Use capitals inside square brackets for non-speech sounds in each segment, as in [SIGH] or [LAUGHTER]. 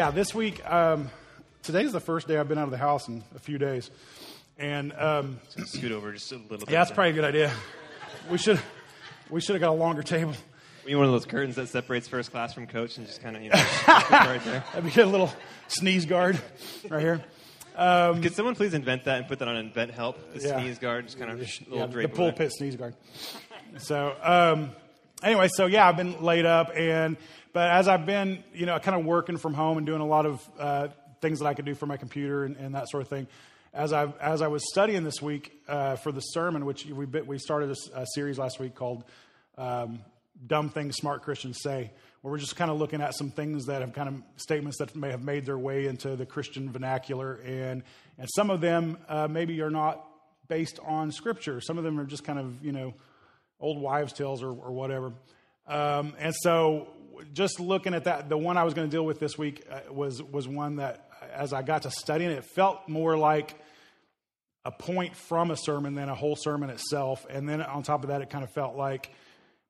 yeah, this week, um, today's the first day I've been out of the house in a few days. And um, Scoot over just a little bit. yeah, that's probably a good idea. We should we should have got a longer table. We need one of those curtains that separates first class from coach and just kind of, you know, [LAUGHS] right there. That'd be a little sneeze guard right here. Could someone please invent that and put that on InventHelp? The Yeah. sneeze guard, just kind of sh- little Yeah, the pulpit sneeze guard. So um, anyway, so yeah, I've been laid up, and but as I've been, you know, kind of working from home and doing a lot of uh, things that I could do for my computer and, and that sort of thing. As I as I was studying this week uh, for the sermon, which we bit- we started a, uh, series last week called um, "Dumb Things Smart Christians Say," where we're just kind of looking at some things that have kind of statements that may have made their way into the Christian vernacular, and and some of them uh, maybe are not based on Scripture. Some of them are just kind of you know old wives' tales or, or whatever. Um, and so, just looking at that, the one I was going to deal with this week uh, was was one that, as I got to studying it, felt more like a point from a sermon than a whole sermon itself. And then on top of that, it kind of felt like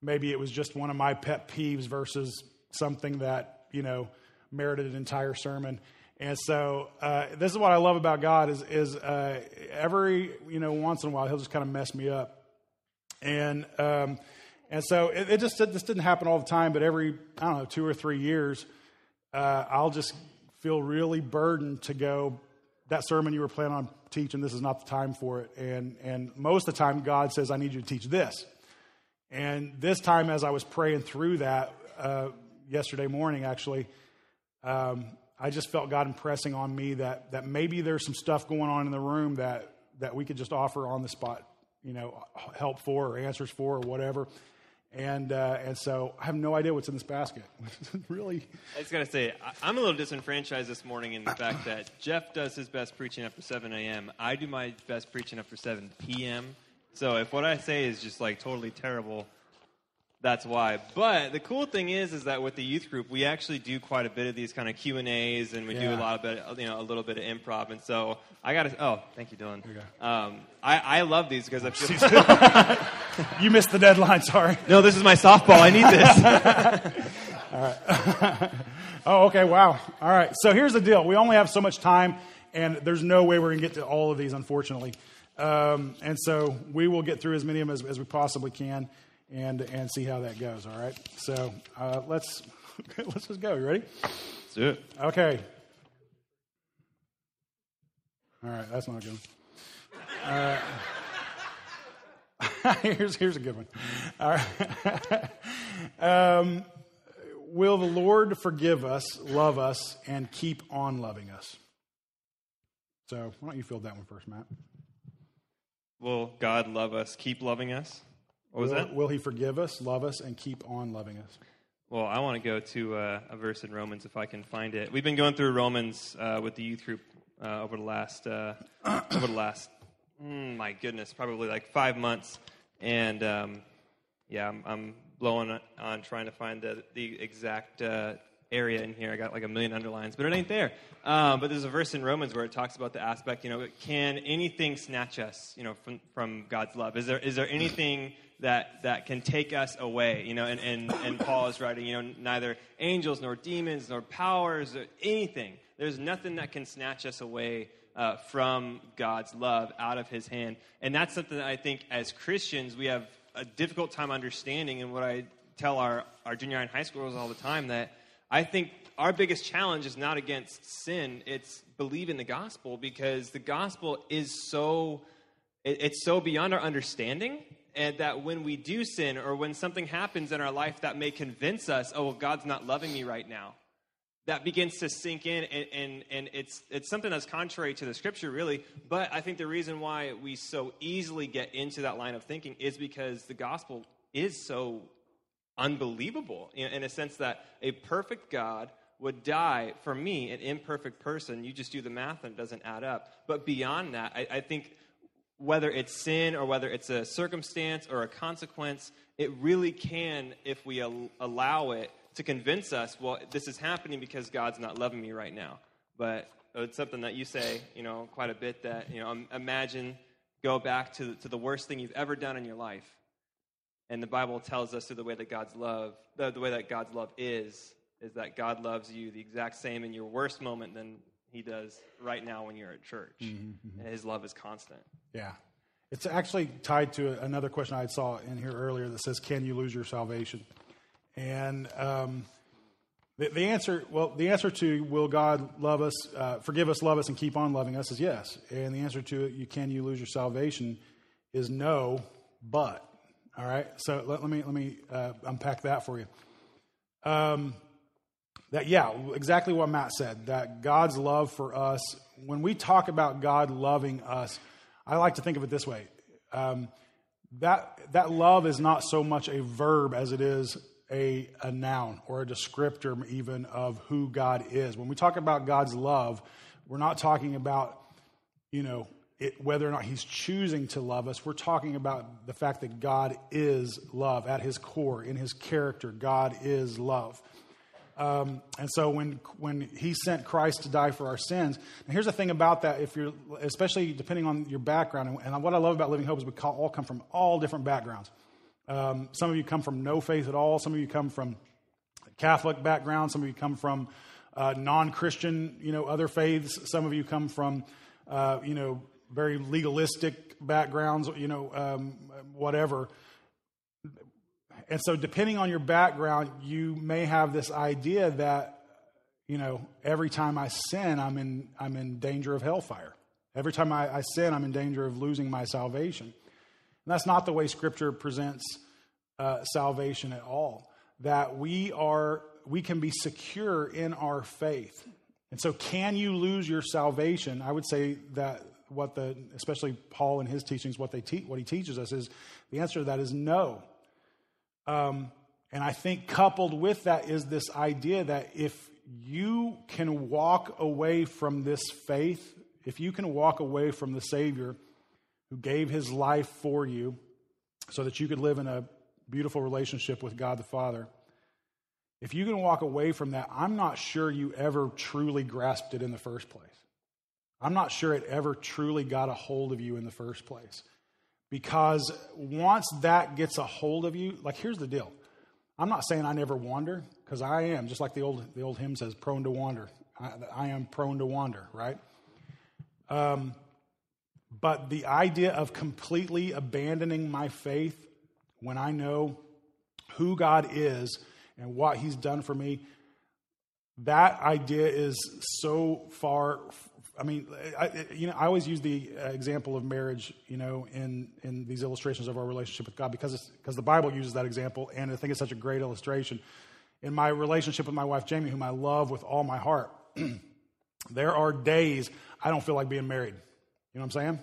maybe it was just one of my pet peeves versus something that you know merited an entire sermon. And so uh, this is what I love about God is is uh, every you know once in a while he'll just kind of mess me up and um, and so it, it just this didn't happen all the time, but every I don't know two or three years, uh, I'll just feel really burdened to go. That sermon you were planning on teaching, this is not the time for it. And and most of the time, God says, "I need you to teach this." And this time, as I was praying through that uh, yesterday morning, actually, um, I just felt God impressing on me that that maybe there's some stuff going on in the room that that we could just offer on the spot, you know, help for or answers for or whatever. And uh, and so I have no idea what's in this basket. [LAUGHS] really, I just got to say, I'm a little disenfranchised this morning in the fact [COUGHS] that Jeff does his best preaching after 7 a.m. I do my best preaching after 7 p.m. So if what I say is just like totally terrible, that's why. But the cool thing is, is that with the youth group, we actually do quite a bit of these kind of Q and A's, and we do a lot of bit, you know, a little bit of improv. And so I got to. Oh, thank you, Dylan. you Um, I, I love these because I feel. [LAUGHS] you missed the deadline. Sorry. no, this is my softball. I need this. [LAUGHS] All right. [LAUGHS] Oh, okay. Wow. All right. So here's the deal. We only have so much time, and there's no way we're going to get to all of these, unfortunately. Um, and so we will get through as many of them as, as we possibly can, and and see how that goes. All right. So uh, let's [LAUGHS] let's just go. You ready? Let's do it. Okay. All right. That's not good. Uh, [LAUGHS] here's here's a good one. All right. [LAUGHS] um, will the Lord forgive us, love us, and keep on loving us? So why don't you field that one first, Matt? Will God love us? Keep loving us? What was will, that? will He forgive us, love us, and keep on loving us? Well, I want to go to uh, a verse in Romans if I can find it. We've been going through Romans uh, with the youth group uh, over the last uh, [COUGHS] over the last mm, my goodness, probably like five months, and um, yeah, I'm, I'm blowing on- trying to find the the exact uh, area in here. I got like a million underlines, but it ain't there. Um, but there's a verse in Romans where it talks about the aspect, you know, can anything snatch us, you know, from from God's love? Is there is there anything that that can take us away? You know, and and and Paul is writing, you know, neither angels nor demons nor powers or anything. There's nothing that can snatch us away uh, from God's love out of His hand, and that's something that I think as Christians we have a difficult time understanding. And what I tell our our junior high and high schoolers all the time that I think our biggest challenge is not against sin, it's believing the gospel because the gospel is so it- it's so beyond our understanding and that when we do sin or when something happens in our life that may convince us, oh well, God's not loving me right now. That begins to sink in, and, and, and it's, it's something that's contrary to the scripture, really. But I think the reason why we so easily get into that line of thinking is because the gospel is so unbelievable in, in a sense that a perfect God would die for me, an imperfect person. You just do the math and it doesn't add up. But beyond that, I, I think whether it's sin or whether it's a circumstance or a consequence, it really can, if we al- allow it, to convince us, well, this is happening because God's not loving me right now. But it's something that you say, you know, quite a bit that, you know, imagine go back to, to the worst thing you've ever done in your life. And the Bible tells us through the way that God's love, the, the way that God's love is, is that God loves you the exact same in your worst moment than he does right now when you're at church. And his love is constant. Yeah. It's actually tied to another question I saw in here earlier that says, Can you lose your salvation? And um, the, the answer, well, the answer to will God love us, uh, forgive us, love us, and keep on loving us is yes. And the answer to you can you lose your salvation is no, but. All right. So let, let me let me uh, unpack that for you. Um, that yeah, exactly what Matt said. That God's love for us. When we talk about God loving us, I like to think of it this way. Um, that that love is not so much a verb as it is a, a noun or a descriptor even of who God is. When we talk about God's love, we're not talking about, you know, it, whether or not he's choosing to love us. We're talking about the fact that God is love at his core, in his character. God is love. Um, and so when when he sent Christ to die for our sins, and here's the thing about that: if you're, especially depending on your background, and, and what I love about Living Hope is we all come from all different backgrounds. Um, some of you come from no faith at all. Some of you come from Catholic background. Some of you come from uh, non-Christian, you know, other faiths. Some of you come from, uh, you know, very legalistic backgrounds, you know, um, whatever. And so, depending on your background, you may have this idea that, you know, every time I sin, I'm in, I'm in danger of hellfire. Every time I, I sin, I'm in danger of losing my salvation. And that's not the way Scripture presents uh, salvation at all. That we are, we can be secure in our faith. And so, can you lose your salvation? I would say that what the, especially Paul and his teachings, what they te- what he teaches us is the answer to that is no. Um, and I think coupled with that is this idea that if you can walk away from this faith, if you can walk away from the Savior who gave his life for you so that you could live in a beautiful relationship with God the Father, if you can walk away from that, I'm not sure you ever truly grasped it in the first place. I'm not sure it ever truly got a hold of you in the first place. Because once that gets a hold of you, like here's the deal. I'm not saying I never wander, because I am, just like the old, the old hymn says, prone to wander. I, I am prone to wander, right? Um, but the idea of completely abandoning my faith when I know who God is and what He's done for me, that idea is so far I mean, I, you know, I always use the uh, example of marriage, you know, in, in these illustrations of our relationship with God because because the Bible uses that example, and I think it's such a great illustration. In my relationship with my wife Jamie, whom I love with all my heart, [CLEARS THROAT] there are days I don't feel like being married. You know what I'm saying?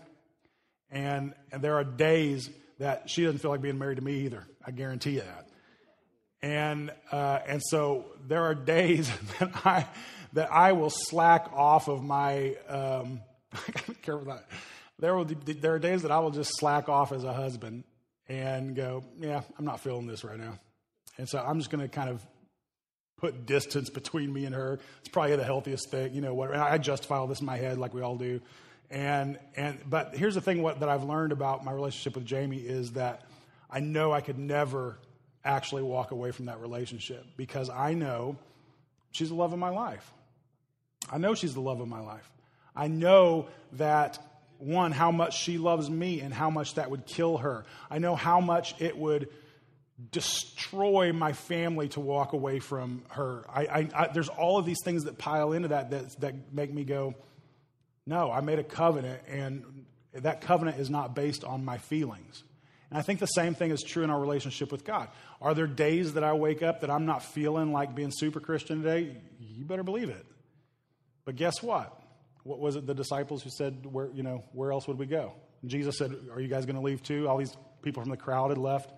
And and there are days that she doesn't feel like being married to me either. I guarantee you that. And uh, and so there are [LAUGHS] days that I that I will slack off of my. Um, [LAUGHS] careful that. There will there are days that I will just slack off as a husband and go, yeah, I'm not feeling this right now, and so I'm just going to kind of put distance between me and her. It's probably the healthiest thing, you know. What I justify all this in my head, like we all do, and and but here's the thing: what that I've learned about my relationship with Jamie is that I know I could never actually walk away from that relationship because I know she's the love of my life. I know she's the love of my life. I know that, one, how much she loves me and how much that would kill her. I know how much it would destroy my family to walk away from her. I, I, I, there's all of these things that pile into that, that that make me go, no, I made a covenant, and that covenant is not based on my feelings. And I think the same thing is true in our relationship with God. Are there days that I wake up that I'm not feeling like being super Christian today? You better believe it. But guess what? What was it the disciples who said, where, you know, where else would we go? And Jesus said, Are you guys going to leave too? All these people from the crowd had left.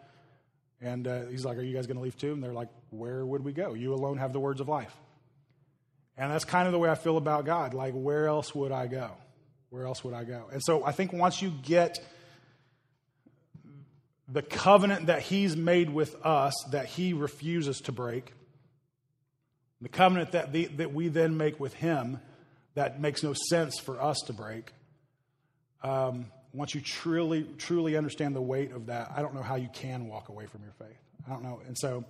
And uh, he's like, Are you guys going to leave too? And they're like, Where would we go? You alone have the words of life. And that's kind of the way I feel about God. Like, where else would I go? Where else would I go? And so I think once you get the covenant that he's made with us that he refuses to break, the covenant that, the, that we then make with Him that makes no sense for us to break. Um, once you truly, truly understand the weight of that, I don't know how you can walk away from your faith. I don't know. And so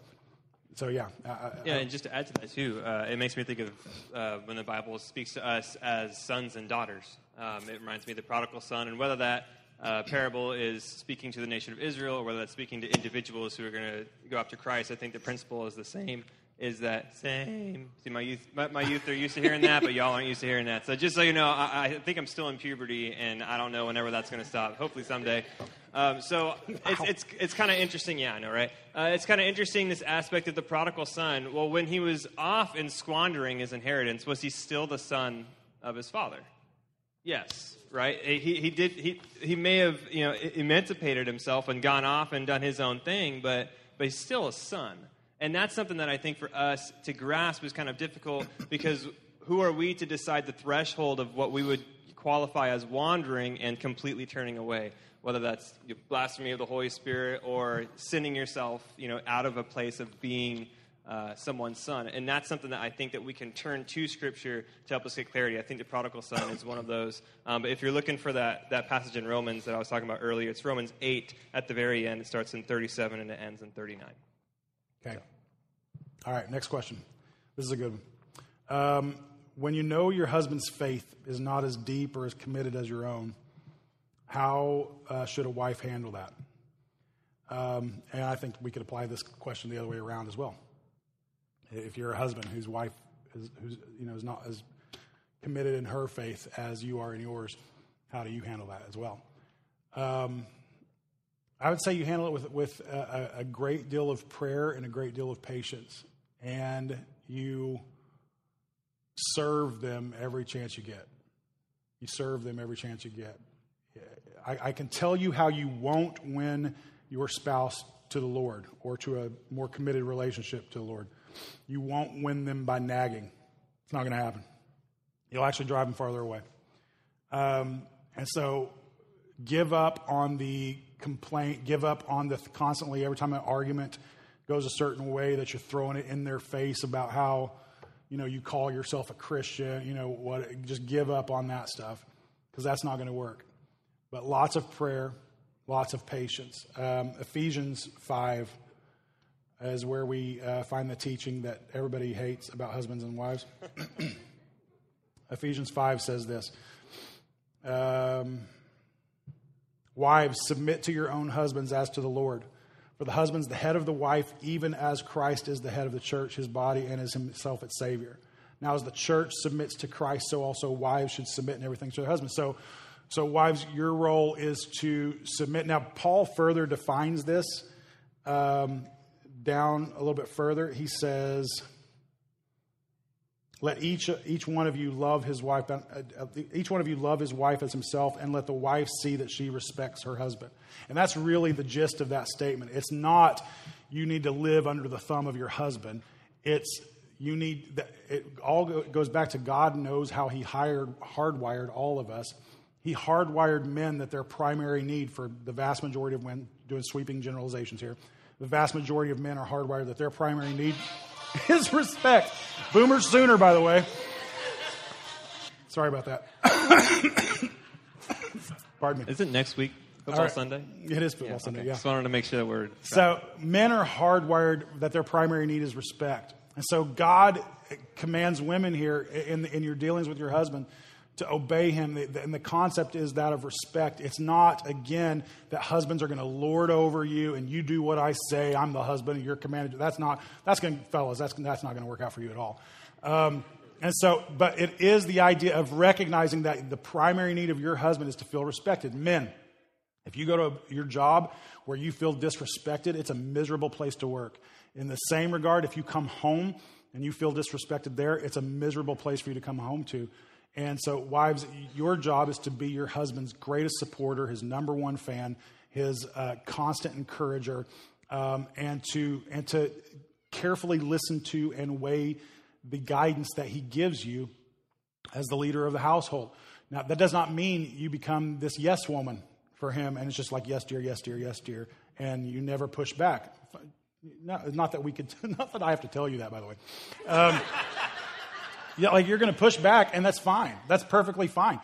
so yeah, I, I, Yeah, and just to add to that too, uh, it makes me think of uh, when the Bible speaks to us as sons and daughters. Um, it reminds me of the prodigal son, and whether that uh, parable is speaking to the nation of Israel or whether that's speaking to individuals who are going to go after Christ, I think the principle is the same. Is that same? See, my youth, my, my youth are used to hearing that, but y'all aren't used to hearing that. So just so you know, I, I think I'm still in puberty, and I don't know whenever that's going to stop. Hopefully someday. Um, so it's it's it's kind of interesting. Yeah, I know, right? Uh, it's kind of interesting this aspect of the prodigal son. Well, when he was off and squandering his inheritance, was he still the son of his father? Yes, right. He he did he he may have you know emancipated himself and gone off and done his own thing, but but he's still a son, and that's something that I think for us to grasp is kind of difficult because who are we to decide the threshold of what we would qualify as wandering and completely turning away? Whether that's blasphemy of the Holy Spirit or sinning yourself, you know, out of a place of being uh, someone's son. And that's something that I think that we can turn to Scripture to help us get clarity. I think the prodigal son is one of those. Um, but if you're looking for that, that passage in Romans that I was talking about earlier, it's Romans 8 at the very end. It starts in 37 and it ends in 39. Okay. All right, next question. This is a good one. Um, when you know your husband's faith is not as deep or as committed as your own, how uh, should a wife handle that? Um, and I think we could apply this question the other way around as well. If you're a husband whose wife is, who's, you know, is not as committed in her faith as you are in yours, how do you handle that as well? Um, I would say you handle it with, with a, a great deal of prayer and a great deal of patience. And you serve them every chance you get. You serve them every chance you get. I, I, can tell you how you won't win your spouse to the Lord or to a more committed relationship to the Lord. You won't win them by nagging. It's not going to happen. You'll actually drive them farther away. Um, and so give up on the complaint, give up on the constantly, every time an argument goes a certain way, that you're throwing it in their face about how, you know, you call yourself a Christian, you know, what, just give up on that stuff because that's not going to work. But lots of prayer, lots of patience. Um, Ephesians 5 is where we uh, find the teaching that everybody hates about husbands and wives. [CLEARS THROAT] Ephesians 5 says this um, Wives, submit to your own husbands as to the Lord. For the husband's the head of the wife, even as Christ is the head of the church, his body, and is himself its Savior. Now, as the church submits to Christ, so also wives should submit in everything to their husbands. So, so wives, your role is to submit. Now, Paul further defines this um, down a little bit further. He says, let each, each one of you love his wife, uh, uh, each one of you love his wife as himself, and let the wife see that she respects her husband. And that's really the gist of that statement. It's not you need to live under the thumb of your husband. It's you need, it all goes back to God knows how he hired, hardwired all of us. He hardwired men that their primary need for the vast majority of men, doing sweeping generalizations here, the vast majority of men are hardwired that their primary need [LAUGHS] is respect. Boomers sooner, by the way. Sorry about that. [COUGHS] Pardon me. Isn't next week football right. Sunday? It is football yeah, Sunday, okay. yeah. Just wanted to make sure that we're. So, men are hardwired that their primary need is respect. And so, God commands women here in, in your dealings with your husband to obey him. And the concept is that of respect. It's not, again, that husbands are going to lord over you and you do what I say. I'm the husband and you're commanded. That's not, that's going to, fellas, that's, that's not going to work out for you at all. Um, and so, but it is the idea of recognizing that the primary need of your husband is to feel respected. Men, if you go to your job where you feel disrespected, it's a miserable place to work. In the same regard, if you come home and you feel disrespected there, it's a miserable place for you to come home to. And so, wives, your job is to be your husband's greatest supporter, his number one fan, his uh, constant encourager, um, and to and to carefully listen to and weigh the guidance that he gives you as the leader of the household. Now, that does not mean you become this yes woman for him, and it's just like yes, dear, yes, dear, yes, dear, and you never push back. Not, not that we could, [LAUGHS] not that I have to tell you that, by the way. Um, yeah, like you're going to push back, and that's fine. That's perfectly fine.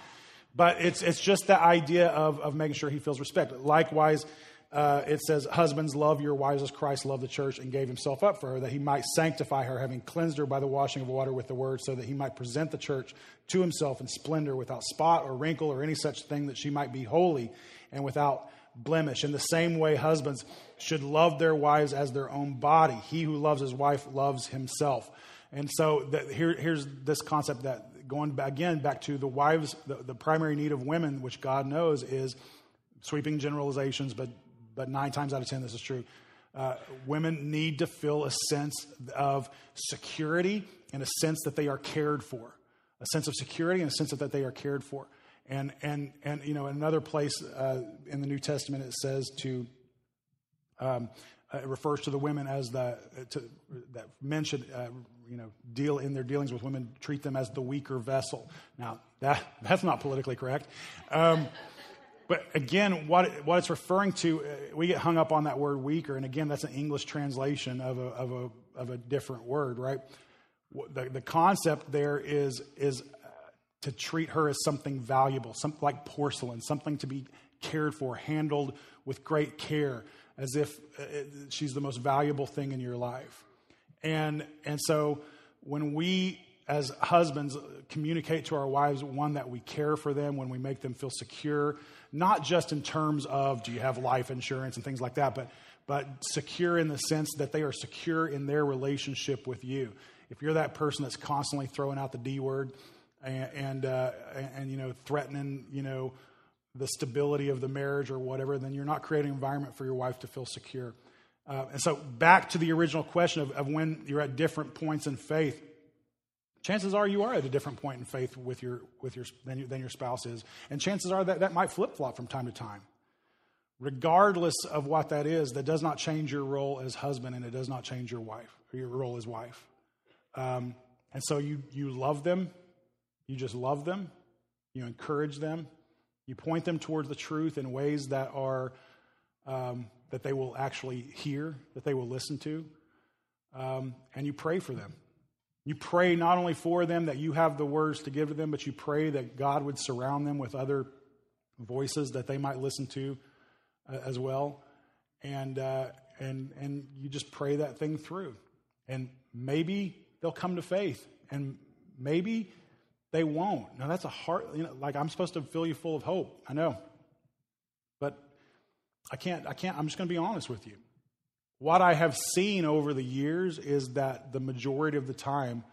But it's, it's just the idea of, of making sure he feels respect. Likewise, uh, it says, Husbands, love your wives as Christ loved the church and gave himself up for her, that he might sanctify her, having cleansed her by the washing of water with the word, so that he might present the church to himself in splendor, without spot or wrinkle or any such thing, that she might be holy and without blemish. In the same way, husbands should love their wives as their own body. He who loves his wife loves himself. And so the, here, here's this concept that going back, again back to the wives, the, the primary need of women, which God knows is sweeping generalizations, but but nine times out of ten, this is true. Uh, women need to feel a sense of security and a sense that they are cared for, a sense of security and a sense of that they are cared for. And and and you know, another place uh, in the New Testament it says to. Um, uh, it refers to the women as the to, that men should uh, you know deal in their dealings with women treat them as the weaker vessel. Now that [LAUGHS] that's not politically correct. Um, but again, what, what it's referring to, uh, we get hung up on that word weaker. And again, that's an English translation of a, of a, of a different word, right? The, the concept there is, is uh, to treat her as something valuable, something like porcelain, something to be cared for, handled with great care, as if uh, she's the most valuable thing in your life. And, and so when we as husbands communicate to our wives one that we care for them when we make them feel secure not just in terms of do you have life insurance and things like that but but secure in the sense that they are secure in their relationship with you. If you're that person that's constantly throwing out the d word and and, uh, and, you know threatening you know the stability of the marriage or whatever then you're not creating an environment for your wife to feel secure uh, and so back to the original question of, of when you're at different points in faith chances are you are at a different point in faith with your, with your, than, your, than your spouse is. And chances are that that might flip flop from time to time. Regardless of what that is, that does not change your role as husband and it does not change your wife or your role as wife. Um, and so you, you love them, you just love them, you encourage them, you point them towards the truth in ways that are um, that they will actually hear, that they will listen to, um, and you pray for them. You pray not only for them that you have the words to give to them, but you pray that God would surround them with other voices that they might listen to uh, as well. And, uh, and, and you just pray that thing through. And maybe they'll come to faith, and maybe they won't. Now, that's a hard, you know, like I'm supposed to fill you full of hope. I know. I can't, I can't, I'm just going to be honest with you. What I have seen over the years is that the majority of the time,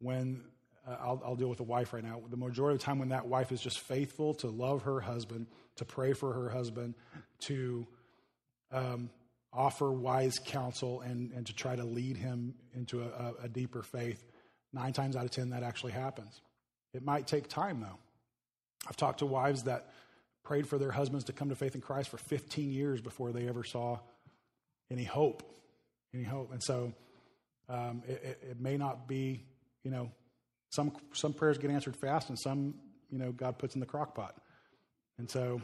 when uh, I'll, I'll, deal with a wife right now, the majority of the time when that wife is just faithful to love her husband, to pray for her husband, to um, offer wise counsel, and, and to try to lead him into a, a deeper faith, nine times out of ten that actually happens. It might take time though. I've talked to wives that prayed for their husbands to come to faith in Christ for 15 years before they ever saw any hope, any hope. And so um, it, it, may not be, you know, some some prayers get answered fast, and some, you know, God puts in the crock pot. And so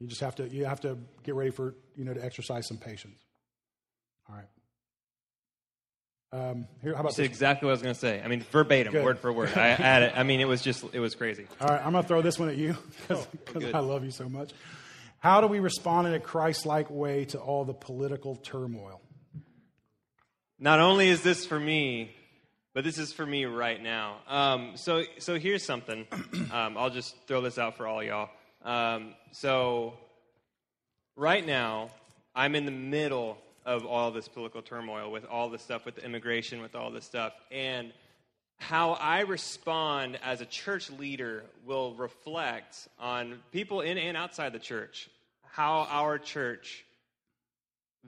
you just have to you have to get ready for you know to exercise some patience. All right. Um, here, how about you exactly what I was going to say. I mean, verbatim, Good. word for word. I [LAUGHS] had it. I mean, it was just it was crazy. All right, I'm going to throw this one at you because oh, I love you so much. How do we respond in a Christ like way to all the political turmoil? Not only is this for me, but this is for me right now. Um, so, so here's something. [CLEARS THROAT] Um, I'll just throw this out for all y'all. Um, so, right now, I'm in the middle of all this political turmoil with all this stuff, with the immigration, with all this stuff. And how I respond as a church leader will reflect on people in and outside the church, how our church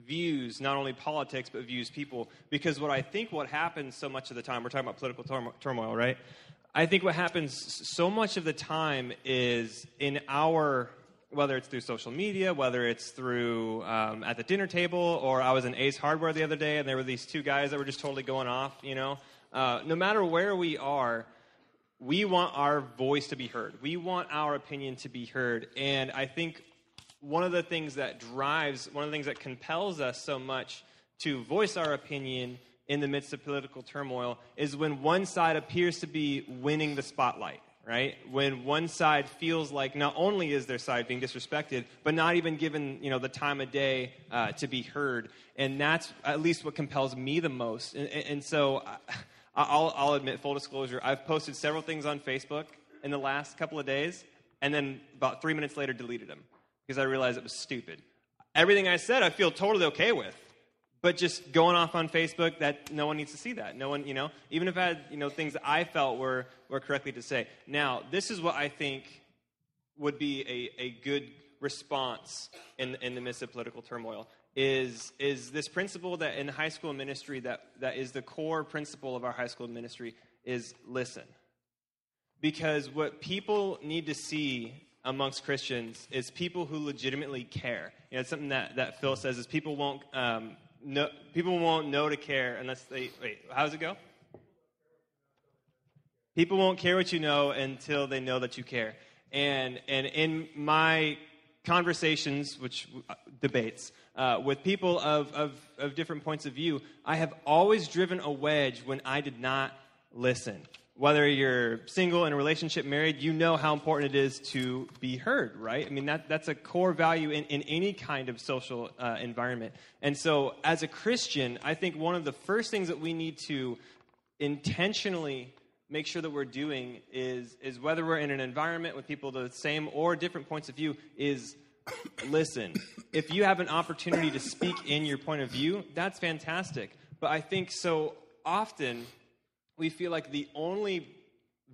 views not only politics but views people because what i think what happens so much of the time we're talking about political turmoil right i think what happens so much of the time is in our whether it's through social media whether it's through um, at the dinner table or i was in ace hardware the other day and there were these two guys that were just totally going off you know uh, no matter where we are, we want our voice to be heard. We want our opinion to be heard. And I think one of the things that drives, one of the things that compels us so much to voice our opinion in the midst of political turmoil is when one side appears to be winning the spotlight, right? When one side feels like not only is their side being disrespected, but not even given you know the time of day uh, to be heard, and that's at least what compels me the most. And, and so, I'll, I'll admit, full disclosure, I've posted several things on Facebook in the last couple of days, and then about three minutes later deleted them because I realized it was stupid. Everything I said, I feel totally okay with but just going off on Facebook, that no one needs to see that. No one, you know, even if I had, you know, things that I felt were, were correctly to say. Now, this is what I think would be a, a good response in, in the midst of political turmoil is, is this principle that in high school ministry that, that is the core principle of our high school ministry is listen. Because what people need to see amongst Christians is people who legitimately care. You know, it's something that, that Phil says is people won't um, no, people won't know to care unless they wait. How does it go? People won't care what you know until they know that you care. And and in my conversations, which uh, debates uh, with people of, of of different points of view, I have always driven a wedge when I did not listen whether you're single in a relationship married you know how important it is to be heard right? I mean that, that's a core value in, in any kind of social uh, environment. And so as a christian i think one of the first things that we need to intentionally make sure that we're doing is is whether we're in an environment with people the same or different points of view is listen. If you have an opportunity to speak in your point of view that's fantastic. But i think so often we feel like the only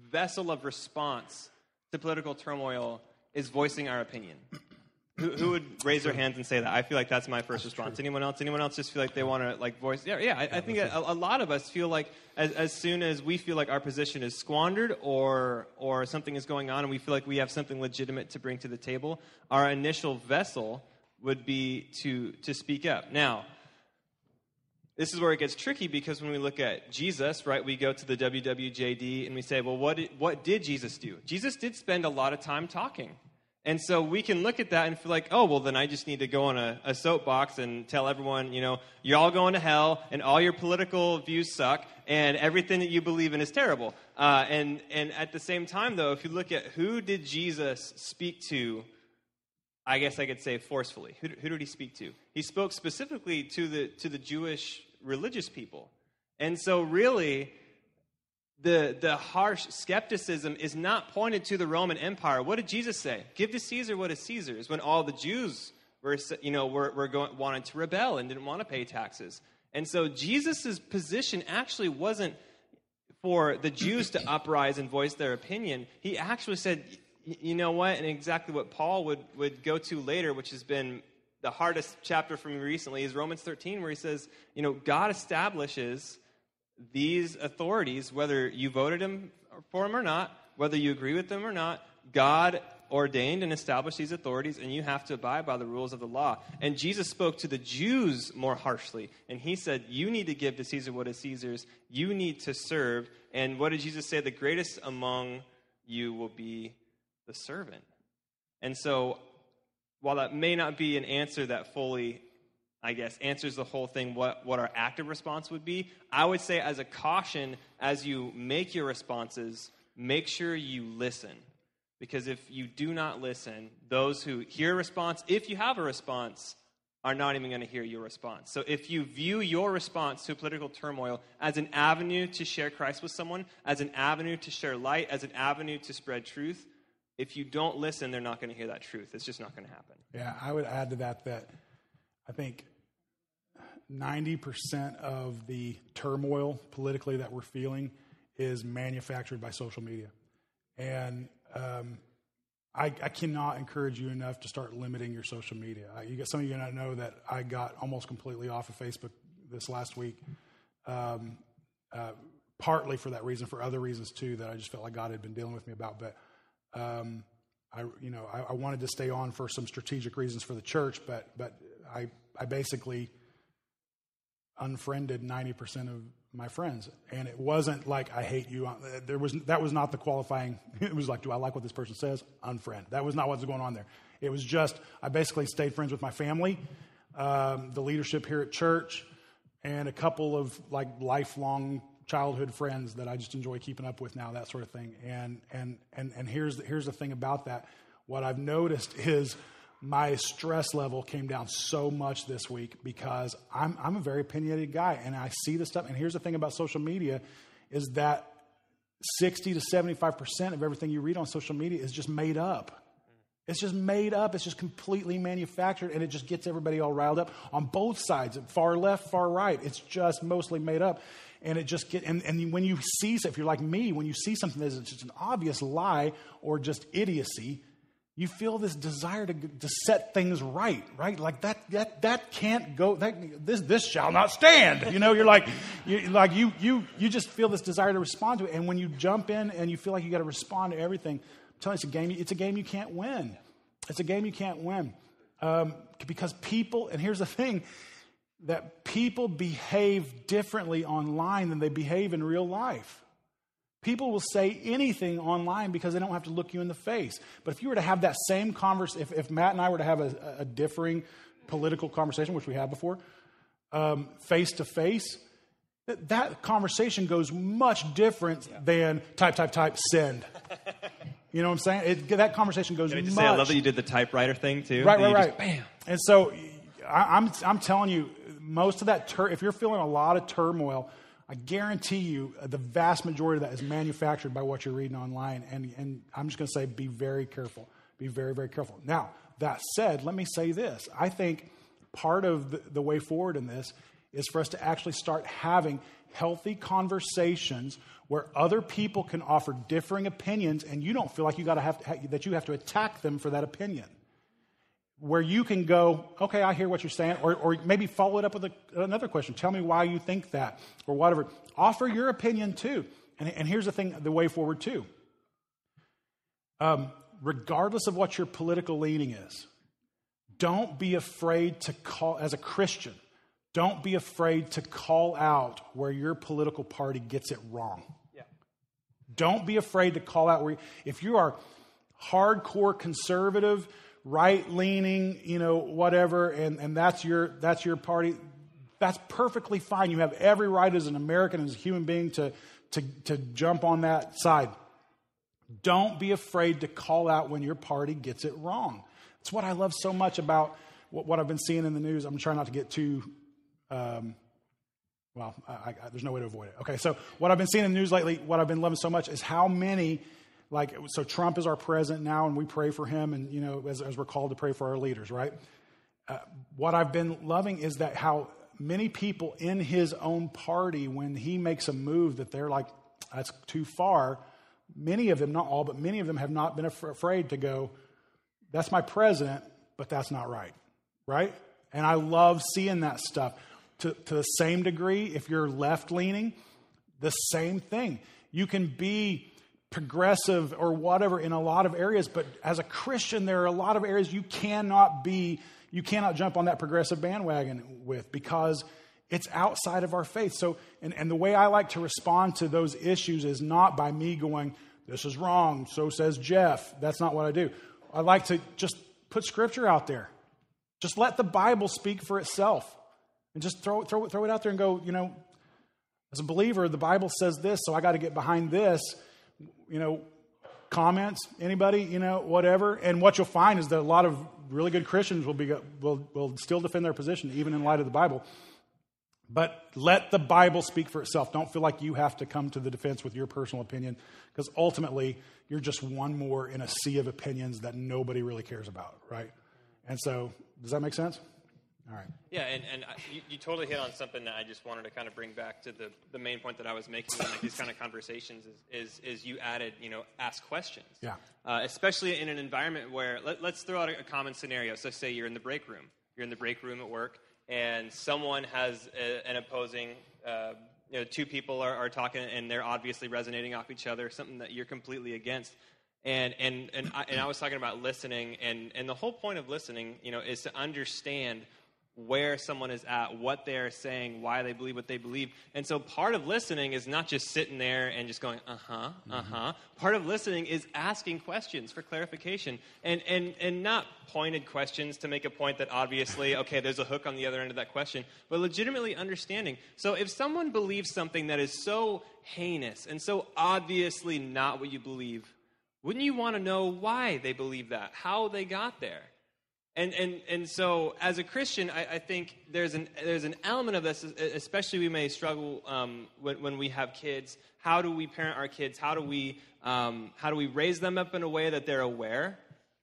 vessel of response to political turmoil is voicing our opinion. Who, who, would raise their hands and say that? I feel like that's my first that's response. True. Anyone else? Anyone else just feel like they want to like voice? Yeah, yeah. I, I think a, a, lot of us feel like as, as soon as we feel like our position is squandered or or something is going on, and we feel like we have something legitimate to bring to the table, our initial vessel would be to to speak up. Now, this is where it gets tricky because when we look at Jesus, right, we go to the WWJD and we say, well, what did, what did Jesus do? Jesus did spend a lot of time talking. And so we can look at that and feel like, oh, well, then I just need to go on a, a, soapbox and tell everyone, you know, you're all going to hell and all your political views suck and everything that you believe in is terrible. Uh, and, and at the same time, though, if you look at who did Jesus speak to, I guess I could say forcefully. Who, who did he speak to? He spoke specifically to the, to the Jewish religious people. And so, really, the, the harsh skepticism is not pointed to the Roman Empire. What did Jesus say? Give to Caesar what is Caesar's. When all the Jews were, you know, were, were going, wanted to rebel and didn't want to pay taxes. And so Jesus' position actually wasn't for the Jews to uprise and voice their opinion. He actually said, you know what, and exactly what Paul would, would go to later, which has been the hardest chapter for me recently is Romans 13, where he says, you know, God establishes these authorities, whether you voted him for them or not, whether you agree with them or not, God ordained and established these authorities, and you have to abide by the rules of the law. And Jesus spoke to the Jews more harshly, and he said, You need to give to Caesar what is Caesar's, you need to serve. And what did Jesus say? The greatest among you will be the servant. And so while that may not be an answer that fully, I guess, answers the whole thing, what, what our active response would be, I would say, as a caution, as you make your responses, make sure you listen. Because if you do not listen, those who hear a response, if you have a response, are not even going to hear your response. So if you view your response to political turmoil as an avenue to share Christ with someone, as an avenue to share light, as an avenue to spread truth, if you don't listen, they're not going to hear that truth. It's just not going to happen. Yeah, I would add to that that I think 90% of the turmoil politically that we're feeling is manufactured by social media. And um, I, I, cannot encourage you enough to start limiting your social media. I, you got some of you not know that I got almost completely off of Facebook this last week, um, uh, partly for that reason, for other reasons too that I just felt like God had been dealing with me about. But um, I, you know, I, I, wanted to stay on for some strategic reasons for the church, but but I I basically unfriended ninety percent of my friends, and it wasn't like I hate you. There was that was not the qualifying. [LAUGHS] It was like, do I like what this person says? Unfriend. That was not what was going on there. It was just I basically stayed friends with my family, um, the leadership here at church, and a couple of like lifelong childhood friends that I just enjoy keeping up with now, that sort of thing. And and and and here's the, here's the thing about that. What I've noticed [LAUGHS] is my stress level came down so much this week because I'm I'm a very opinionated guy, and I see the stuff. And here's the thing about social media is that 60 to 75 percent of everything you read on social media is just made up. It's just made up. It's just completely manufactured, and it just gets everybody all riled up on both sides, far left, far right. It's just mostly made up, and it just get. And, and when you see, if you're like me, when you see something that's just an obvious lie or just idiocy, you feel this desire to, to set things right, right? Like that, that, that can't go. That this, this shall not stand. You know, you're like, you like you, you, you just feel this desire to respond to it, and when you jump in and you feel like you got to respond to everything telling you, it's a game. It's a game you can't win. It's a game you can't win um, because people. And here's the thing: that people behave differently online than they behave in real life. People will say anything online because they don't have to look you in the face. But if you were to have that same conversation, if, if, Matt and I were to have a, a differing political conversation, which we have before, um, face to face, that conversation goes much different yeah. than type, type, type, send. [LAUGHS] You know what I'm saying? It, that conversation goes much. Say, I love that you did the typewriter thing too. Right, right, right. Just, bam. And so I, I'm, I'm telling you, most of that, tur- if you're feeling a lot of turmoil, I guarantee you uh, the vast majority of that is manufactured by what you're reading online. And, and I'm just going to say be very careful. Be very, very careful. Now, that said, let me say this. I think part of the, the way forward in this is for us to actually start having healthy conversations where other people can offer differing opinions and you don't feel like you got to have that you have to attack them for that opinion where you can go okay i hear what you're saying or, or maybe follow it up with a, another question. Tell me why you think that or whatever. Offer your opinion too. And, and here's the thing the way forward too. Um, regardless of what your political leaning is don't be afraid to call as a christian don't be afraid to call out where your political party gets it wrong. Don't be afraid to call out where, if you are hardcore conservative, right leaning, you know, whatever, and, and that's your that's your party, that's perfectly fine. You have every right as an American, as a human being, to to to jump on that side. Don't be afraid to call out when your party gets it wrong. It's what I love so much about what, what I've been seeing in the news. I'm trying not to get too um, well, I, I, there's no way to avoid it. Okay, so what I've been seeing in the news lately, what I've been loving so much is how many, like, so Trump is our president now, and we pray for him, and, you know, as, as we're called to pray for our leaders, right? Uh, what I've been loving is that how many people in his own party, when he makes a move that they're like, that's too far, many of them, not all, but many of them have not been af- afraid to go, that's my president, but that's not right, right? And I love seeing that stuff to, to the same degree, if you're left leaning, the same thing. You can be progressive or whatever in a lot of areas, but as a Christian, there are a lot of areas you cannot be, you cannot jump on that progressive bandwagon with because it's outside of our faith. So, and, and the way I like to respond to those issues is not by me going, this is wrong, so says Jeff. That's not what I do. I like to just put scripture out there. Just let the Bible speak for itself. And just throw, throw, throw it out there and go, you know, as a believer, the Bible says this, so I got to get behind this. You know, comments, anybody, you know, whatever. And what you'll find is that a lot of really good Christians will, be, will, will still defend their position, even in light of the Bible. But let the Bible speak for itself. Don't feel like you have to come to the defense with your personal opinion, because ultimately, you're just one more in a sea of opinions that nobody really cares about, right? And so, does that make sense? All right. Yeah, and, and you, you, totally hit on something that I just wanted to kind of bring back to the, the main point that I was making in like these kind of conversations is, is, is you added, you know, ask questions. Yeah. Uh, especially in an environment where, let, us throw out a, a, common scenario. So say you're in the break room. You're in the break room at work, and someone has a, an opposing, uh, you know, two people are, are talking, and they're obviously resonating off each other, something that you're completely against and and and I, and I was talking about listening, and and the whole point of listening, you know, is to understand where someone is at, what they're saying, why they believe what they believe. And so part of listening is not just sitting there and just going, uh huh, uh huh. Part of listening is asking questions for clarification and, and, and not pointed questions to make a point that obviously, [LAUGHS] okay, there's a hook on the other end of that question, but legitimately understanding. So if someone believes something that is so heinous and so obviously not what you believe, wouldn't you want to know why they believe that, how they got there? And, and, and so, as a Christian, I, I, think there's an, there's an element of this, especially we may struggle um, when, when we have kids. How do we parent our kids? How do we, um, how do we raise them up in a way that they're aware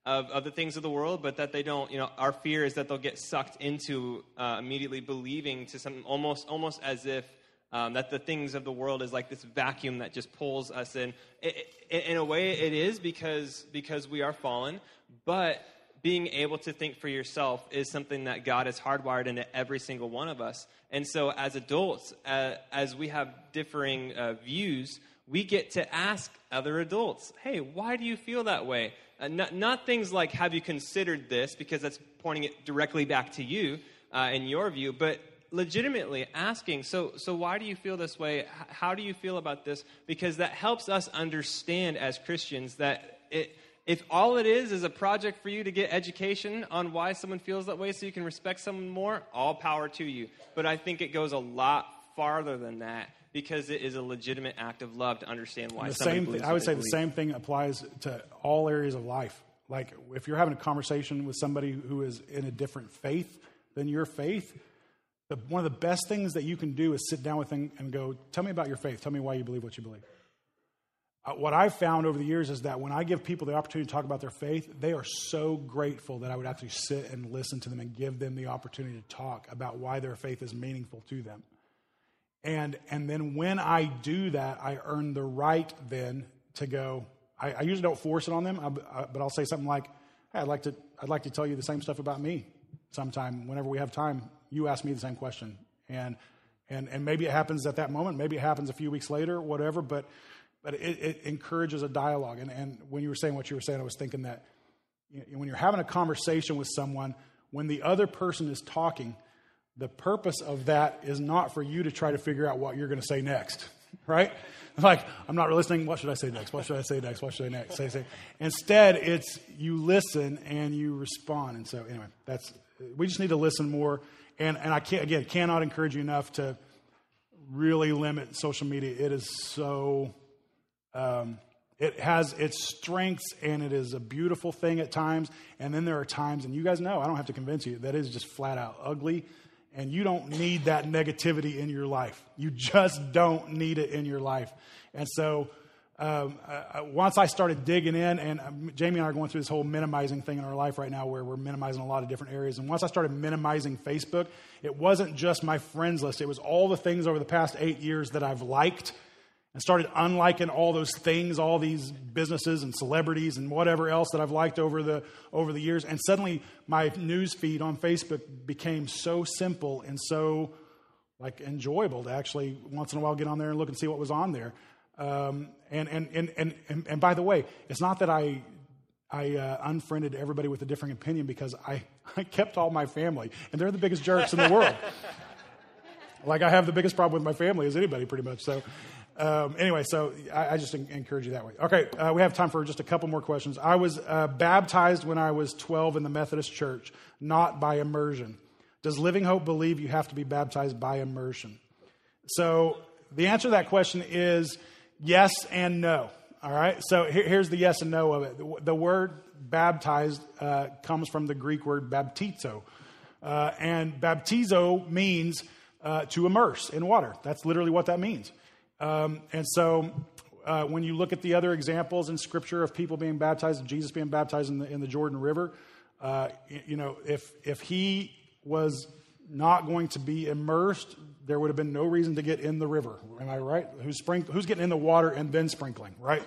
of, of the things of the world, but that they don't, you know, our fear is that they'll get sucked into uh, immediately believing to something almost, almost as if um, that the things of the world is like this vacuum that just pulls us in. It, it, in a way, it is because, because we are fallen, but being able to think for yourself is something that God has hardwired into every single one of us. And so, as adults, uh, as we have differing uh, views, we get to ask other adults, hey, why do you feel that way? Uh, not, not, things like, have you considered this, because that's pointing it directly back to you uh, in your view, but legitimately asking, so, so why do you feel this way? H- how do you feel about this? Because that helps us understand as Christians that it if all it is is a project for you to get education on why someone feels that way so you can respect someone more, all power to you. But I think it goes a lot farther than that because it is a legitimate act of love to understand why the somebody same I would say believe. the same thing applies to all areas of life. Like if you're having a conversation with somebody who is in a different faith than your faith, the, one of the best things that you can do is sit down with them and go, "Tell me about your faith. Tell me why you believe what you believe." Uh, what I've found over the years is that when I give people the opportunity to talk about their faith, they are so grateful that I would actually sit and listen to them and give them the opportunity to talk about why their faith is meaningful to them. And, and then when I do that, I earn the right then to go. I, I usually don't force it on them, I, I, but I'll say something like, hey, I'd like, to, I'd like to tell you the same stuff about me sometime. Whenever we have time, you ask me the same question. And, and, and maybe it happens at that moment, maybe it happens a few weeks later, whatever, but but it, it encourages a dialogue. And, and, when you were saying what you were saying, I was thinking that you know, when you're having a conversation with someone, when the other person is talking, the purpose of that is not for you to try to figure out what you're going to say next, [LAUGHS] right? Like, I'm not listening. What should I say next? What should I say next? What should I next say? say? Instead, it's you listen and you respond. And so, anyway, that's we just need to listen more. And and I can't again cannot encourage you enough to really limit social media. It is so um, it has its strengths and it is a beautiful thing at times. And then there are times, and you guys know, I don't have to convince you, that is just flat out ugly. And you don't need that negativity in your life. You just don't need it in your life. And so, um, once I started digging in, and um, Jamie and I are going through this whole minimizing thing in our life right now where we're minimizing a lot of different areas. And once I started minimizing Facebook, it wasn't just my friends list, it was all the things over the past eight years that I've liked and started unliking all those things, all these businesses and celebrities and whatever else that I've liked over the over the years. And suddenly my news feed on Facebook became so simple and so like enjoyable to actually once in a while get on there and look and see what was on there. Um, and, and, and, and, and, by the way, it's not that I I uh, unfriended everybody with a different opinion because I, [LAUGHS] I kept all my family, and they're the biggest jerks in the world. [LAUGHS] like I have the biggest problem with my family as anybody, pretty much. So, um, anyway, so I, I, just encourage you that way. Okay, uh, we have time for just a couple more questions. I was uh, baptized when I was 12 in the Methodist Church, not by immersion. Does Living Hope believe you have to be baptized by immersion? So the answer to that question is yes and no. All right, so here, here's the yes and no of it. The, the word baptized uh, comes from the Greek word baptizo, uh, and baptizo means uh, to immerse in water. That's literally what that means. Um, and so uh, when you look at the other examples in Scripture of people being baptized, and Jesus being baptized in the, in the Jordan River, uh, you know, if, if he was not going to be immersed, there would have been no reason to get in the river. Am I right? Who's, sprink- who's getting in the water and then sprinkling, right?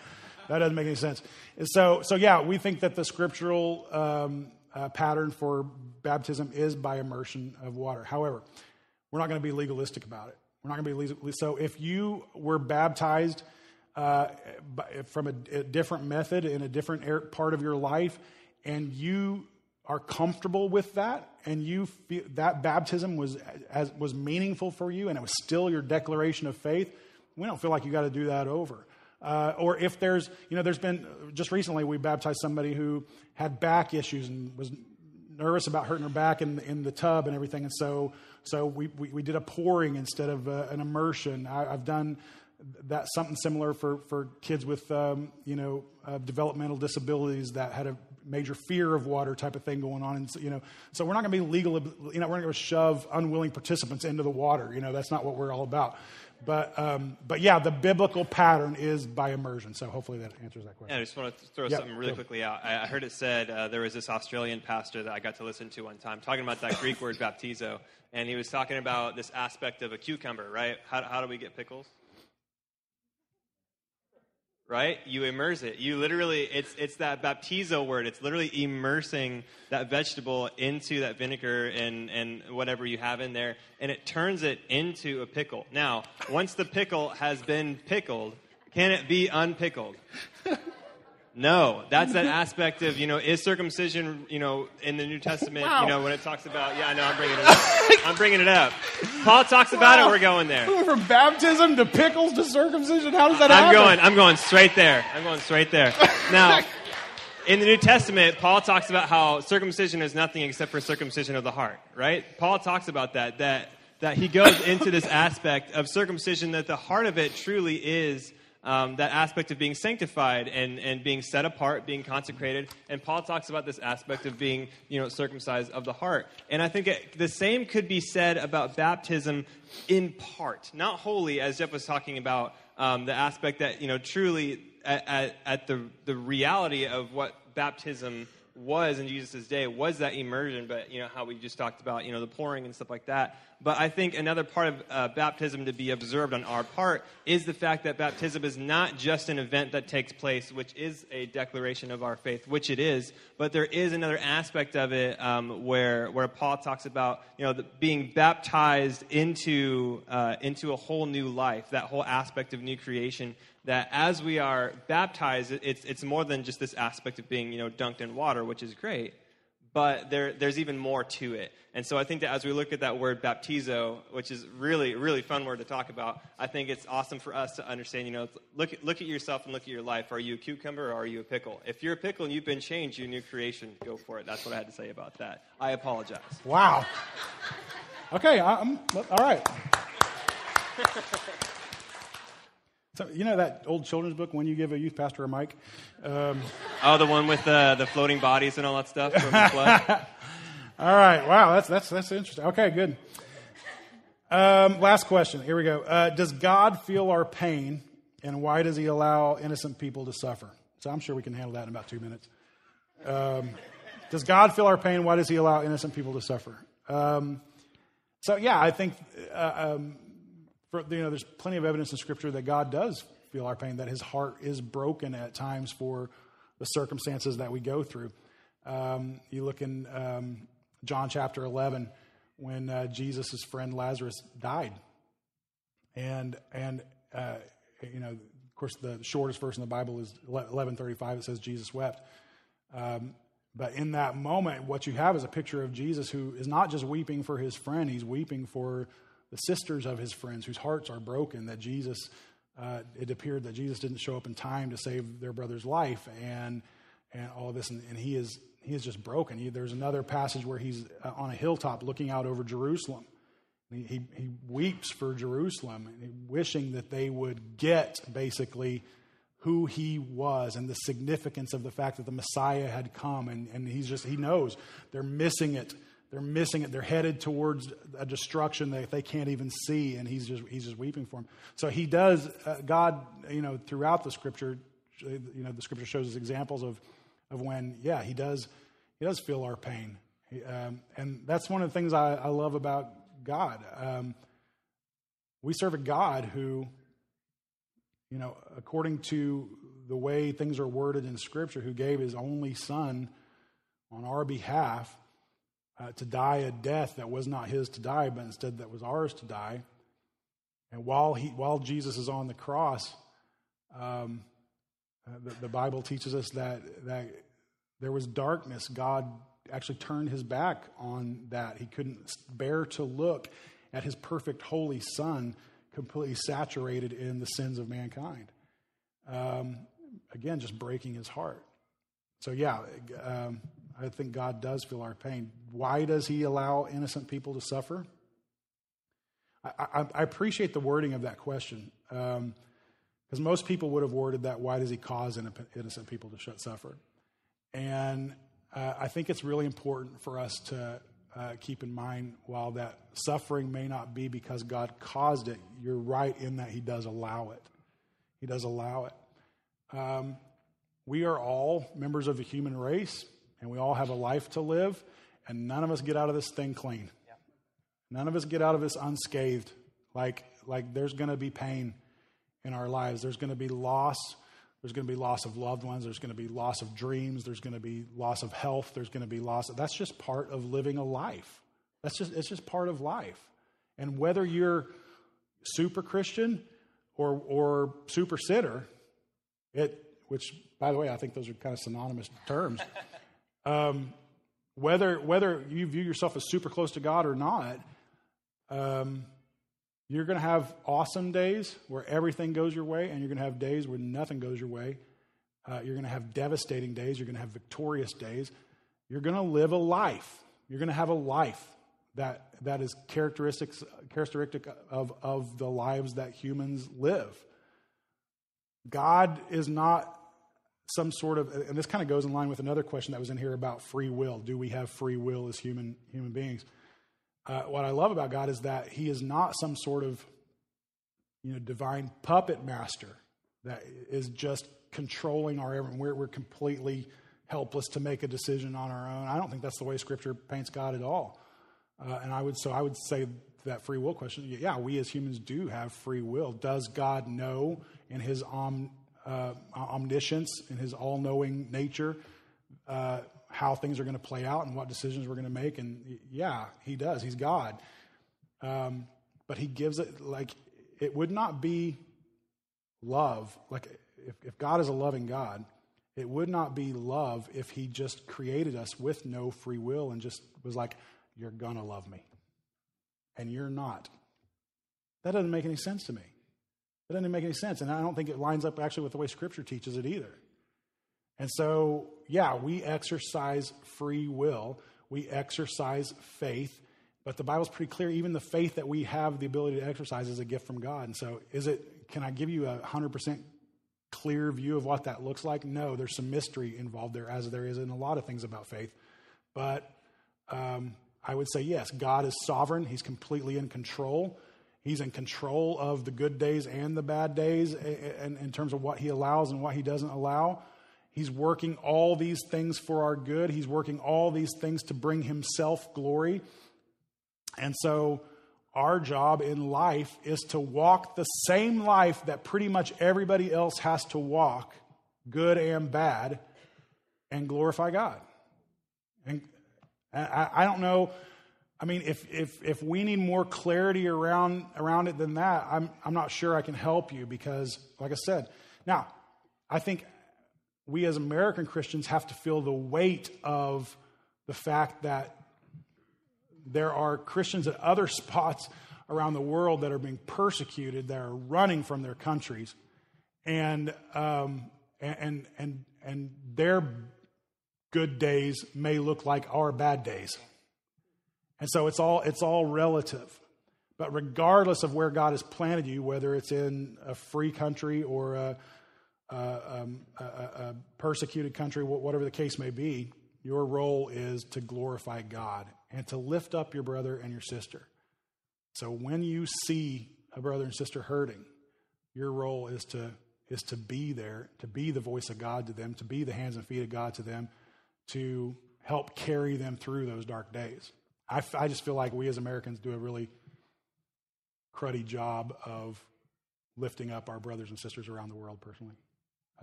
That doesn't make any sense. And so, so yeah, we think that the scriptural um, uh, pattern for baptism is by immersion of water. However, we're not going to be legalistic about it. We're not going to be so. If you were baptized uh, from a, a, different method in a different part of your life, and you are comfortable with that and you feel that baptism was as was meaningful for you and it was still your declaration of faith, we don't feel like you got to do that over. Uh, or if there's, you know, there's been just recently we baptized somebody who had back issues and was nervous about hurting her back in, in the tub and everything, and so so we, we, we did a pouring instead of uh, an immersion. I, have done that something similar for for kids with um, you know uh, developmental disabilities that had a major fear of water type of thing going on. And, you know, so we're not going to be legal, you know, we're not going to shove unwilling participants into the water. You know, that's not what we're all about. But, um, but yeah, the biblical pattern is by immersion. So hopefully that answers that question. Yeah, I just want to throw yep, something really quickly out. I heard it said uh, there was this Australian pastor that I got to listen to one time talking about that Greek word baptizo. And he was talking about this aspect of a cucumber, right? How, how do we get pickles? Right? You immerse it. You literally, it's, it's that baptizo word. It's literally immersing that vegetable into that vinegar and, and whatever you have in there, and it turns it into a pickle. Now, once the pickle has been pickled, can it be unpickled? [LAUGHS] No, that's that aspect of you know is circumcision you know in the New Testament wow. you know when it talks about yeah I know I'm bringing it up I'm bringing it up Paul talks about wow. it we're going there from baptism to pickles to circumcision how does that I'm happen? going I'm going straight there I'm going straight there now in the New Testament Paul talks about how circumcision is nothing except for circumcision of the heart right Paul talks about that that that he goes into this aspect of circumcision that the heart of it truly is um, that aspect of being sanctified and, and being set apart, being consecrated. And Paul talks about this aspect of being, you know, circumcised of the heart. And I think it, the same could be said about baptism in part, not wholly, as Jeff was talking about um, the aspect that, you know, truly at, at, at the, the reality of what baptism was in Jesus' day was that immersion, but you know how we just talked about, you know, the pouring and stuff like that. But I think another part of uh, baptism to be observed on our part is the fact that baptism is not just an event that takes place, which is a declaration of our faith, which it is, but there is another aspect of it um, where where Paul talks about, you know, the, being baptized into uh, into a whole new life, that whole aspect of new creation that as we are baptized, it's, it's more than just this aspect of being, you know, dunked in water, which is great, but there, there's even more to it. And so I think that as we look at that word baptizo, which is really, really fun word to talk about, I think it's awesome for us to understand, you know, look, look at yourself and look at your life. Are you a cucumber or are you a pickle? If you're a pickle and you've been changed, you're a new creation, go for it. That's what I had to say about that. I apologize. Wow. Okay, I'm, all right. [LAUGHS] So, you know that old children's book, When You Give a Youth Pastor a Mic? Um, [LAUGHS] oh, the one with uh, the floating bodies and all that stuff [LAUGHS] all right. Wow, that's, that's, that's interesting. Okay, good. Um, last question. Here we go. Uh, does God feel our pain, and why does he allow innocent people to suffer? So I'm sure we can handle that in about two minutes. Um, does God feel our pain? Why does he allow innocent people to suffer? Um, so, yeah, I think uh, um, you know, there's plenty of evidence in Scripture that God does feel our pain, that his heart is broken at times for the circumstances that we go through. Um, you look in um, John chapter 11 when uh, Jesus' friend Lazarus died. And, and uh, you know, of course, the shortest verse in the Bible is 1135. It says Jesus wept. Um, but in that moment, what you have is a picture of Jesus who is not just weeping for his friend, he's weeping for the sisters of his friends whose hearts are broken that Jesus, uh, it appeared that Jesus didn't show up in time to save their brother's life and, and all this. And, and he, is, he is just broken. He, there's another passage where he's uh, on a hilltop looking out over Jerusalem. He, he, he weeps for Jerusalem, and wishing that they would get basically who he was and the significance of the fact that the Messiah had come. And, and he's just, he knows they're missing it they're missing it. They're headed towards a destruction that they can't even see, and he's just he's just weeping for them. So he does. Uh, God, you know, throughout the scripture, you know, the scripture shows us examples of of when, yeah, he does he does feel our pain, he, um, and that's one of the things I, I love about God. Um, we serve a God who, you know, according to the way things are worded in Scripture, who gave His only Son on our behalf uh, to die a death that was not his to die, but instead that was ours to die. And while, he, while Jesus is on the cross, um, uh, the, the, Bible teaches us that, that there was darkness. God actually turned his back on that. He couldn't bear to look at his perfect, holy son completely saturated in the sins of mankind. Um, again, just breaking his heart. So, yeah, um, I think God does feel our pain. Why does he allow innocent people to suffer? I, I, I appreciate the wording of that question. Um, because most people would have worded that, why does he cause innocent people to suffer? And uh, I think it's really important for us to uh, keep in mind while that suffering may not be because God caused it, you're right in that he does allow it. He does allow it. Um, we are all members of the human race, and we all have a life to live, and none of us get out of this thing clean. Yeah. None of us get out of this unscathed. Like, like there's going to be pain in our lives. There's going to be loss. There's going to be loss of loved ones. There's going to be loss of dreams. There's going to be loss of health. There's going to be loss. That's just part of living a life. That's just it's just part of life. And whether you're super Christian or or super sinner, it which by the way I think those are kind of synonymous terms. Um, whether whether you view yourself as super close to God or not, um, you're going to have awesome days where everything goes your way, and you're going to have days where nothing goes your way. Uh, you're going to have devastating days. You're going to have victorious days. You're going to live a life. You're going to have a life that, that is characteristics, characteristic of, of the lives that humans live. God is not some sort of, and this kind of goes in line with another question that was in here about free will. Do we have free will as human, human beings? uh, what I love about God is that He is not some sort of you know divine puppet master that is just controlling our everything. We're, we're completely helpless to make a decision on our own. I don't think that's the way Scripture paints God at all. Uh, and I would so I would say that free will question. Yeah, we as humans do have free will. Does God know in His om, uh, omniscience, in His all-knowing nature? Uh, how things are going to play out and what decisions we're going to make. And yeah, he does. He's God. Um, but he gives it like it would not be love. Like if, if God is a loving God, it would not be love if he just created us with no free will and just was like, you're going to love me. And you're not. That doesn't make any sense to me. That doesn't make any sense. And I don't think it lines up actually with the way Scripture teaches it either. And so, yeah, we exercise free will, we exercise faith, but the Bible's pretty clear. Even the faith that we have the ability to exercise is a gift from God. And so, is it? Can I give you a hundred percent clear view of what that looks like? No, there's some mystery involved there, as there is in a lot of things about faith. But um, I would say yes, God is sovereign. He's completely in control. He's in control of the good days and the bad days in, in terms of what he allows and what he doesn't allow. He's working all these things for our good. He's working all these things to bring himself glory. And so, our job in life is to walk the same life that pretty much everybody else has to walk, good and bad, and glorify God. And I, don't know. I mean, if, if, if we need more clarity around, around it than that, I'm, I'm not sure I can help you because, like I said, now, I think we as American Christians have to feel the weight of the fact that there are Christians at other [LAUGHS] spots around the world that are being persecuted, that are running from their countries, and um, and and and their good days may look like our bad days, and so it's all it's all relative. But regardless of where God has planted you, whether it's in a free country or a uh, um, a, a persecuted country, whatever the case may be, your role is to glorify God and to lift up your brother and your sister. So when you see a brother and sister hurting, your role is to is to be there, to be the voice of God to them, to be the hands and feet of God to them, to help carry them through those dark days. I, I just feel like we as Americans do a really cruddy job of lifting up our brothers and sisters around the world personally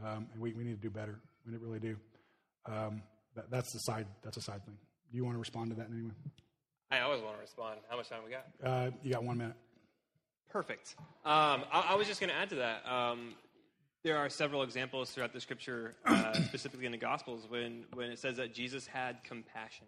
um, and we, we need to do better. We really do. Um, that, that's the side. That's a side thing. Do you want to respond to that in any way? I always want to respond. How much time we got? Uh, you got one minute. Perfect. Um, I, I, was just going to add to that. Um, there are several examples throughout the scripture, uh, [COUGHS] specifically in the Gospels, when, when it says that Jesus had compassion.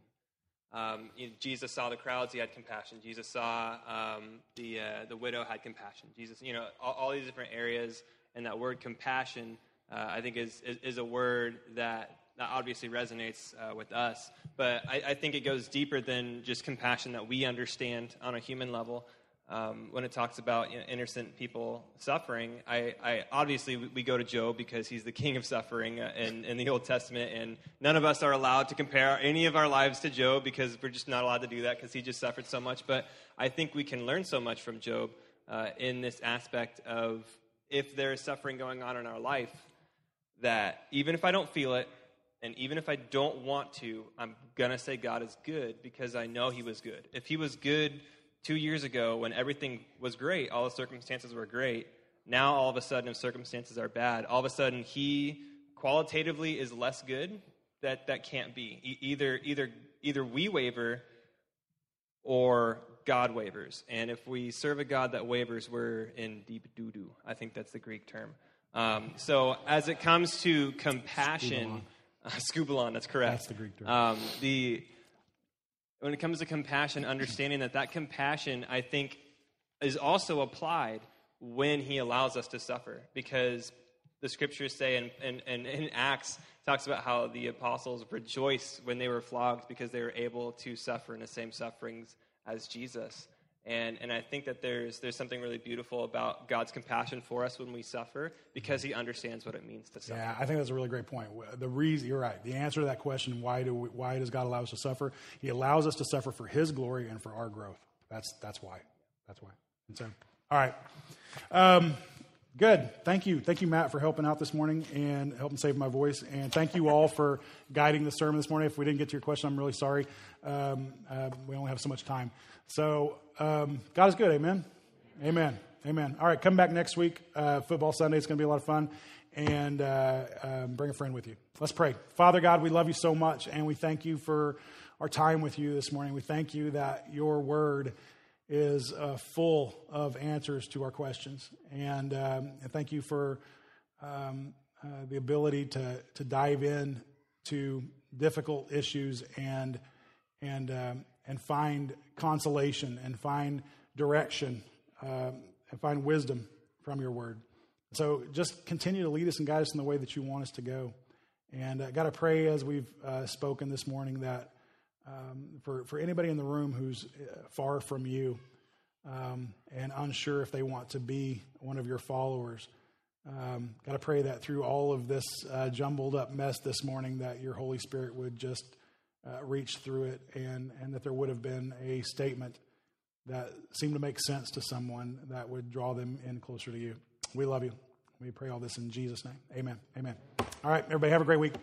Um, you know, Jesus saw the crowds; he had compassion. Jesus saw um, the uh, the widow had compassion. Jesus, you know, all, all, these different areas, and that word compassion, uh, I think, is, is, is a word that that obviously resonates uh, with us. But I, I, think it goes deeper than just compassion that we understand on a human level um, when it talks about you know, innocent people suffering, I, I obviously we, go to Job because he's the king of suffering uh, in, in the Old Testament, and none of us are allowed to compare any of our lives to Job because we're just not allowed to do that because he just suffered so much. But I think we can learn so much from Job uh, in this aspect of if there is suffering going on in our life, that even if I don't feel it, and even if I don't want to, I'm gonna say God is good because I know He was good. If He was good two years ago when everything was great, all the circumstances were great. Now, all of a sudden, if circumstances are bad, all of a sudden he qualitatively is less good. That that can't be. E- either either either we waver or God wavers. And if we serve a God that wavers, we're in deep doo doo. I think that's the Greek term. Um, so as it comes to compassion, [LAUGHS] skubalon, uh, that's correct. That's the Greek term. Um, the when it comes to compassion, understanding that that compassion, I think, is also applied when he allows us to suffer. Because the scriptures say, and, and, and in Acts, talks about how the apostles rejoiced when they were flogged because they were able to suffer in the same sufferings as Jesus. And, and I think that there's, there's something really beautiful about God's compassion for us when we suffer because he understands what it means to suffer. Yeah, I think that's a really great point. The reason, you're right, the answer to that question, why, do we, why does God allow us to suffer? He allows us to suffer for his glory and for our growth. That's, that's why. That's why. And so, all right. Um, good. Thank you. Thank you, Matt, for helping out this morning and helping save my voice. And thank you all for guiding the sermon this morning. If we didn't get to your question, I'm really sorry. Um, uh, we only have so much time. So, um, God is good. Amen. Amen. Amen. All right, come back next week. Uh, football Sunday. It's going to be a lot of fun. And uh, um, bring a friend with you. Let's pray. Father God, we love you so much, and we thank you for our time with you this morning. We thank you that your word is uh, full of answers to our questions. And, um, and thank you for um, uh, the ability to, to dive in to difficult issues and, and, um, and find consolation and find direction uh, and find wisdom from your word. So just continue to lead us and guide us in the way that you want us to go. And uh, got to pray as we've uh, spoken this morning that um, for, for anybody in the room who's uh, far from you um, and unsure if they want to be one of your followers, um, got to pray that through all of this uh, jumbled up mess this morning, that your Holy Spirit would just uh, reach through it and, and that there would have been a statement that seemed to make sense to someone that would draw them in closer to you. We love you. We pray all this in Jesus' name. Amen. Amen. All right, everybody, have a great week.